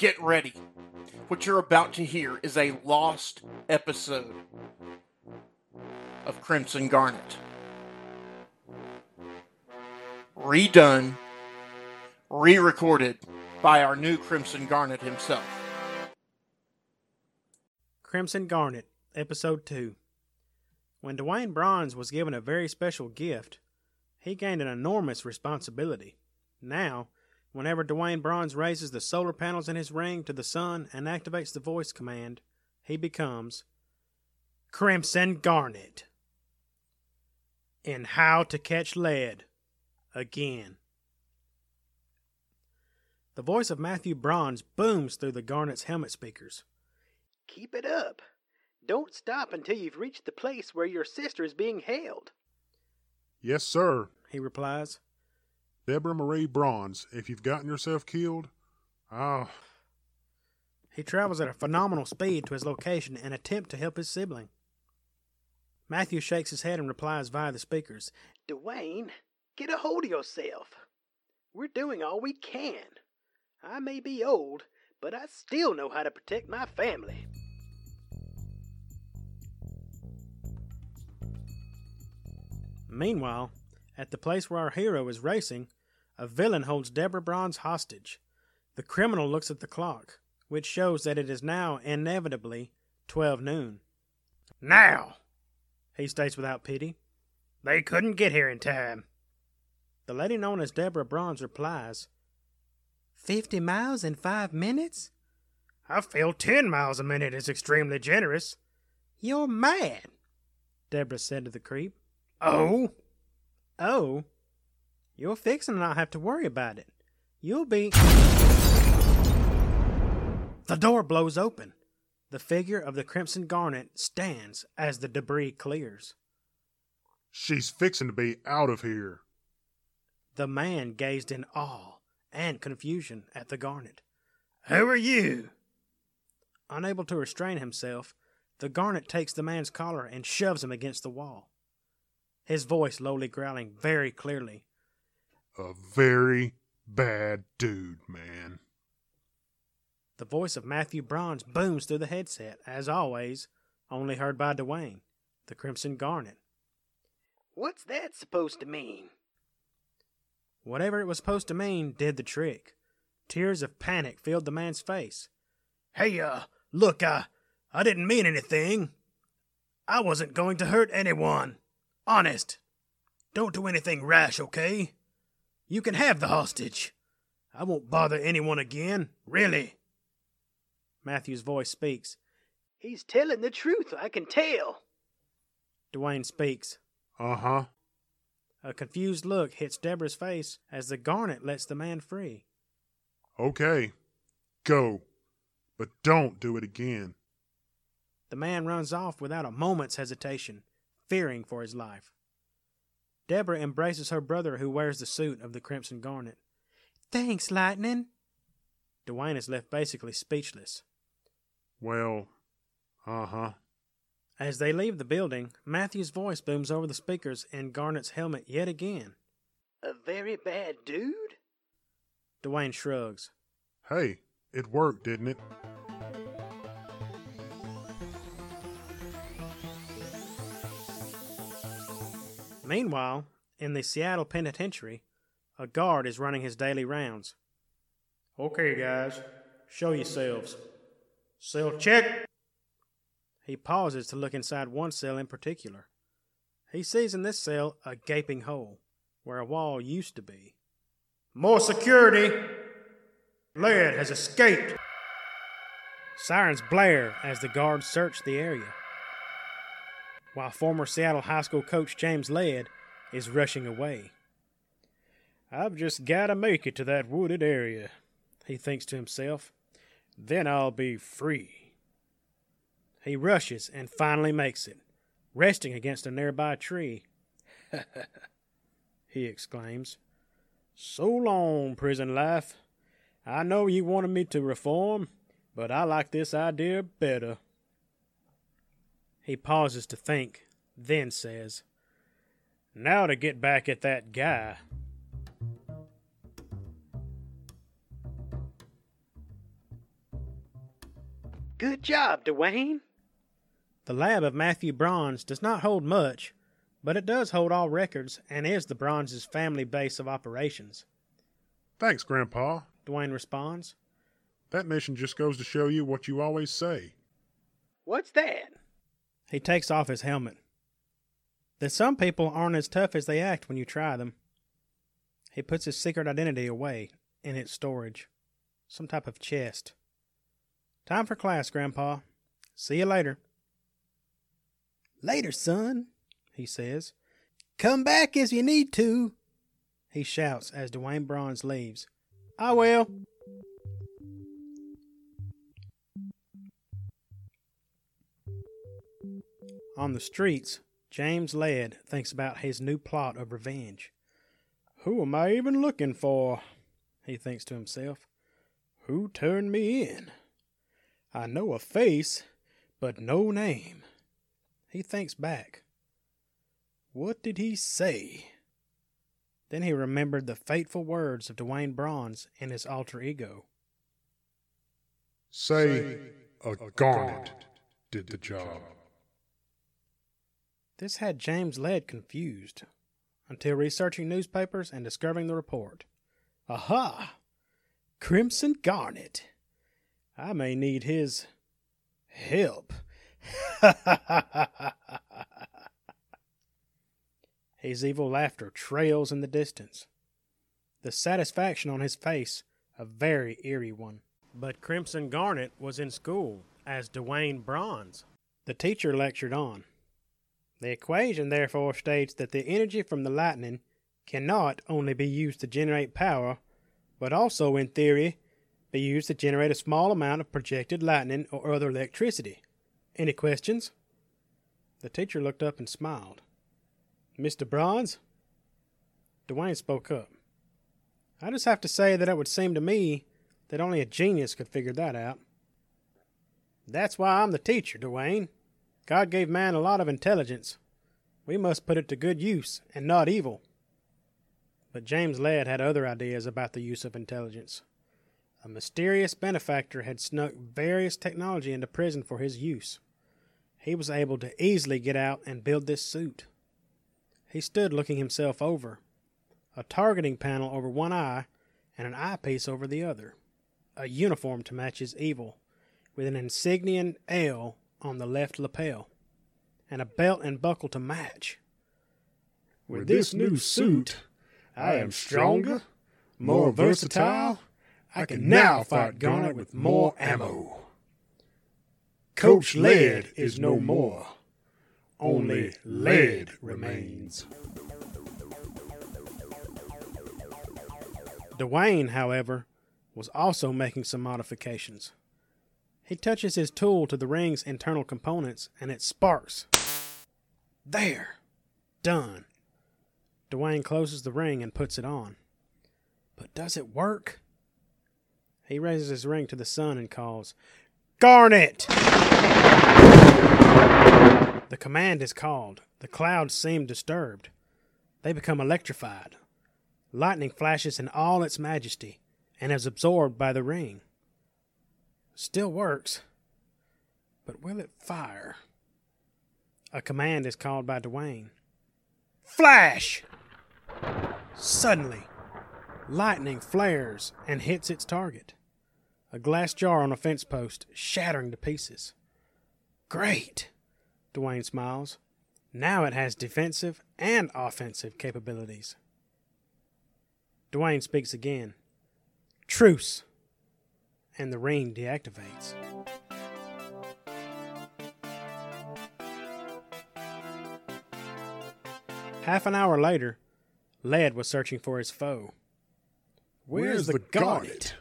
Get ready. What you're about to hear is a lost episode of Crimson Garnet. Redone, re recorded by our new Crimson Garnet himself. Crimson Garnet, Episode 2. When Dwayne Bronze was given a very special gift, he gained an enormous responsibility. Now, whenever Dwayne Bronze raises the solar panels in his ring to the sun and activates the voice command, he becomes Crimson Garnet. In How to Catch Lead Again. The voice of Matthew Bronze booms through the Garnet's helmet speakers. Keep it up. Don't stop until you've reached the place where your sister is being held. Yes, sir. He replies. Deborah Marie Bronze, if you've gotten yourself killed, oh, He travels at a phenomenal speed to his location and attempt to help his sibling. Matthew shakes his head and replies via the speakers. Dwayne, get a hold of yourself. We're doing all we can. I may be old, but I still know how to protect my family. Meanwhile, at the place where our hero is racing, a villain holds Deborah Bronze hostage. The criminal looks at the clock, which shows that it is now inevitably 12 noon. Now, he states without pity, they couldn't get here in time. The lady known as Deborah Bronze replies, Fifty miles in five minutes? I feel ten miles a minute is extremely generous. You're mad, Deborah said to the creep. Oh? Oh? You're fixing to not have to worry about it. You'll be. The door blows open. The figure of the Crimson Garnet stands as the debris clears. she's fixing to be out of here. The man gazed in awe and confusion at the Garnet. Who are you? Unable to restrain himself, the Garnet takes the man's collar and shoves him against the wall. His voice lowly growling very clearly. A very bad dude, man. The voice of Matthew Bronze booms through the headset, as always, only heard by Dwayne, the Crimson Garnet. What's that supposed to mean? Whatever it was supposed to mean did the trick. Tears of panic filled the man's face. Hey, uh, look, I, I didn't mean anything. I wasn't going to hurt anyone. Honest. Don't do anything rash, okay? You can have the hostage. I won't bother anyone again, really. Matthew's voice speaks. He's telling the truth, I can tell. Dwayne speaks. Uh huh. A confused look hits Deborah's face as the garnet lets the man free. Okay. Go. But don't do it again. The man runs off without a moment's hesitation, fearing for his life. Deborah embraces her brother, who wears the suit of the Crimson Garnet. Thanks, Lightning. Dwayne is left basically speechless. Well, uh huh. As they leave the building, Matthew's voice booms over the speakers in Garnet's helmet yet again. A very bad dude? Dwayne shrugs. Hey, it worked, didn't it? Meanwhile, in the Seattle Penitentiary, a guard is running his daily rounds. Okay, guys, show yourselves. Cell check. He pauses to look inside one cell in particular. He sees in this cell a gaping hole where a wall used to be. More security! Lead has escaped! Sirens blare as the guards search the area, while former Seattle High School coach James Lead is rushing away. I've just gotta make it to that wooded area, he thinks to himself. Then I'll be free. He rushes and finally makes it, resting against a nearby tree. he exclaims. So long, prison life. I know you wanted me to reform, but I like this idea better. He pauses to think, then says, Now to get back at that guy. Good job, Dwayne. The lab of Matthew Bronze does not hold much, but it does hold all records and is the Bronze's family base of operations. Thanks, Grandpa. Dwayne responds. That mission just goes to show you what you always say. What's that? He takes off his helmet. That some people aren't as tough as they act when you try them. He puts his secret identity away in its storage, some type of chest. Time for class, Grandpa. See you later. Later, son, he says. Come back as you need to, he shouts as Dwayne Bronze leaves. I will. On the streets, James Ladd thinks about his new plot of revenge. Who am I even looking for? He thinks to himself. Who turned me in? I know a face, but no name. He thinks back. What did he say? Then he remembered the fateful words of Dwayne Bronze in his alter ego. Say, a garnet did the job. This had James Ladd confused until researching newspapers and discovering the report. Aha! Crimson Garnet. I may need his help. his evil laughter trails in the distance. The satisfaction on his face a very eerie one. But Crimson Garnet was in school as Dwayne Bronze. The teacher lectured on. The equation therefore states that the energy from the lightning cannot only be used to generate power, but also, in theory, be used to generate a small amount of projected lightning or other electricity. Any questions? The teacher looked up and smiled. Mr. Bronze? Dwayne spoke up. I just have to say that it would seem to me that only a genius could figure that out. That's why I'm the teacher, Dwayne. God gave man a lot of intelligence. We must put it to good use and not evil. But James Ladd had other ideas about the use of intelligence. A mysterious benefactor had snuck various technology into prison for his use. He was able to easily get out and build this suit. He stood looking himself over, a targeting panel over one eye and an eyepiece over the other, a uniform to match his evil, with an insignian L on the left lapel, and a belt and buckle to match. With this new suit, I am stronger, more versatile. I can now fight Garnet with more ammo. Coach Ladd is no more. Only lead remains. Dwayne, however, was also making some modifications. He touches his tool to the ring's internal components and it sparks. There! Done. Dwayne closes the ring and puts it on. But does it work? He raises his ring to the sun and calls, Garnet! The command is called. The clouds seem disturbed. They become electrified. Lightning flashes in all its majesty and is absorbed by the ring. Still works. But will it fire? A command is called by Dwayne. Flash! Suddenly, lightning flares and hits its target. A glass jar on a fence post, shattering to pieces. Great! Dwayne smiles. Now it has defensive and offensive capabilities. Dwayne speaks again. Truce! And the ring deactivates. Half an hour later, Ladd was searching for his foe. Where's, the, garnet?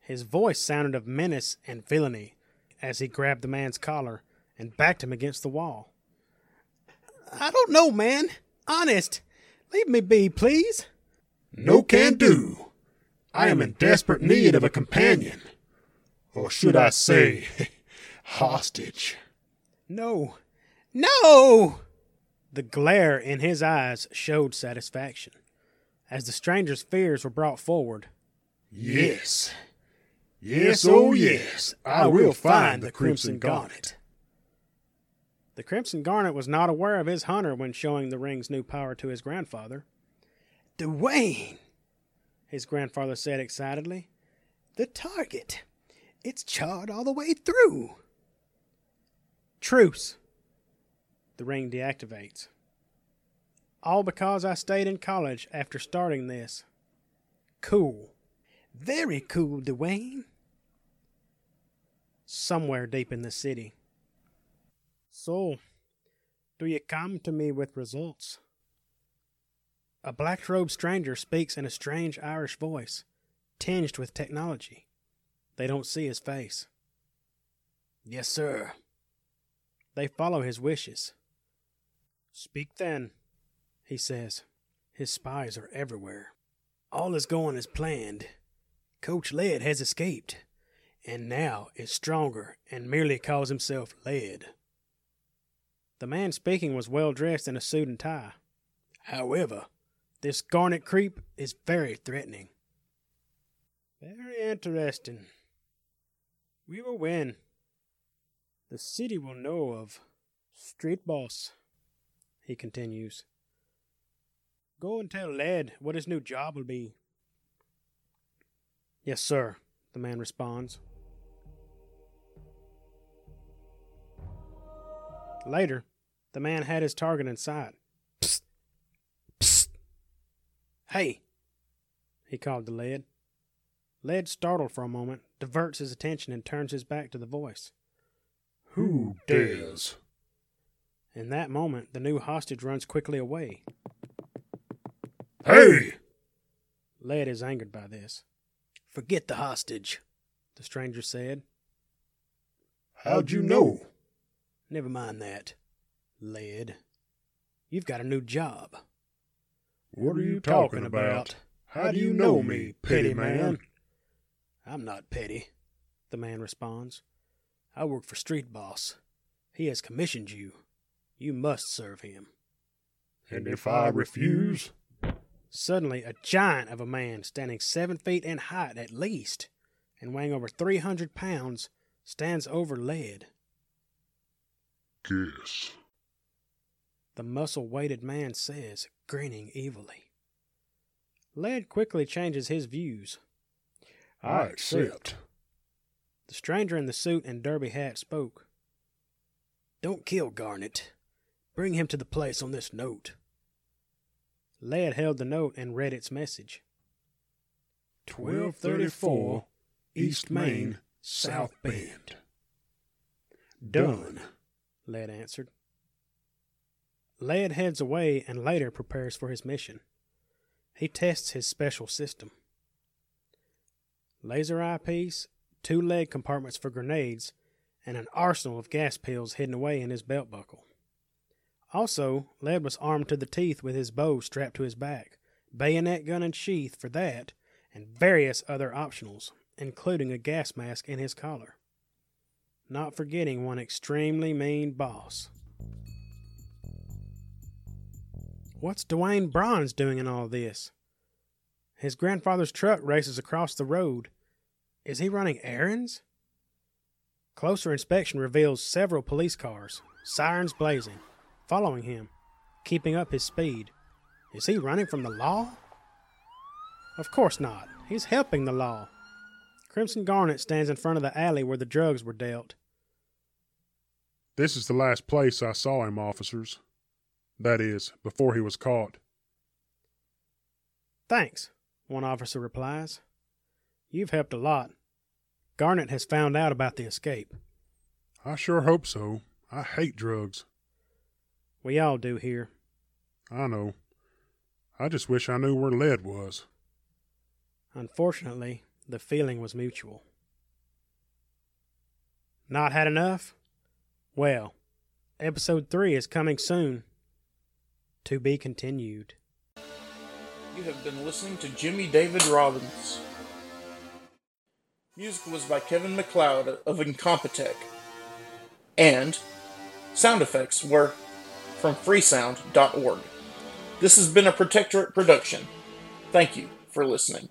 His voice sounded of menace and villainy as he grabbed the man's collar and backed him against the wall. I don't know, man. Honest. Leave me be, please. No can do. I am in desperate need of a companion. Or should I say, hostage. No. No! The glare in his eyes showed satisfaction. As the stranger's fears were brought forward, Yes. Yes, oh yes, I will find the Crimson Garnet. The Crimson Garnet was not aware of his hunter when showing the ring's new power to his grandfather. Dwayne, his grandfather said excitedly. The target. It's charred all the way through. Truce. The ring deactivates. All because I stayed in college after starting this. Cool. Very cool, Dwayne. Somewhere deep in the city. So, do you come to me with results? A black robed stranger speaks in a strange Irish voice, tinged with technology. They don't see his face. Yes, sir. They follow his wishes. Speak then, he says. His spies are everywhere. All is going as planned. Coach Lead has escaped, and now is stronger and merely calls himself Lead. The man speaking was well dressed in a suit and tie. However, this garnet creep is very threatening. Very interesting. We will win. The city will know of Street Boss, he continues. Go and tell Lead what his new job will be. Yes, sir, the man responds. Later, the man had his target in sight. Hey! He called to Lead. Lead, startled for a moment, diverts his attention and turns his back to the voice. Who dares? In that moment, the new hostage runs quickly away. Hey! Lead is angered by this. Forget the hostage, the stranger said. How'd you know? Never mind that, Lead. You've got a new job. What are you talking about? How do you know me, petty man? I'm not petty, the man responds. I work for Street Boss. He has commissioned you. You must serve him. And if I refuse? Suddenly, a giant of a man, standing seven feet in height at least, and weighing over three hundred pounds, stands over Lead. Guess. The muscle weighted man says, grinning evilly. Lead quickly changes his views. I accept. The stranger in the suit and derby hat spoke. Don't kill Garnet. Bring him to the place on this note. Lead held the note and read its message. 1234 East Main, South Bend. Done, Lead answered. Lead heads away and later prepares for his mission. He tests his special system. Laser eyepiece, two leg compartments for grenades, and an arsenal of gas pills hidden away in his belt buckle. Also, Lead was armed to the teeth with his bow strapped to his back, bayonet gun and sheath for that, and various other optionals, including a gas mask in his collar. Not forgetting one extremely mean boss. What's Dwayne Bronze doing in all this? His grandfather's truck races across the road. Is he running errands? Closer inspection reveals several police cars, sirens blazing, following him, keeping up his speed. Is he running from the law? Of course not. He's helping the law. Crimson Garnet stands in front of the alley where the drugs were dealt. This is the last place I saw him, officers. That is, before he was caught. Thanks, one officer replies. You've helped a lot. Garnet has found out about the escape. I sure hope so. I hate drugs. We all do here. I know. I just wish I knew where lead was. Unfortunately, the feeling was mutual. Not had enough? Well, episode 3 is coming soon. To be continued. You have been listening to Jimmy David Robbins. Music was by Kevin MacLeod of Incompetech. And sound effects were from freesound.org. This has been a Protectorate production. Thank you for listening.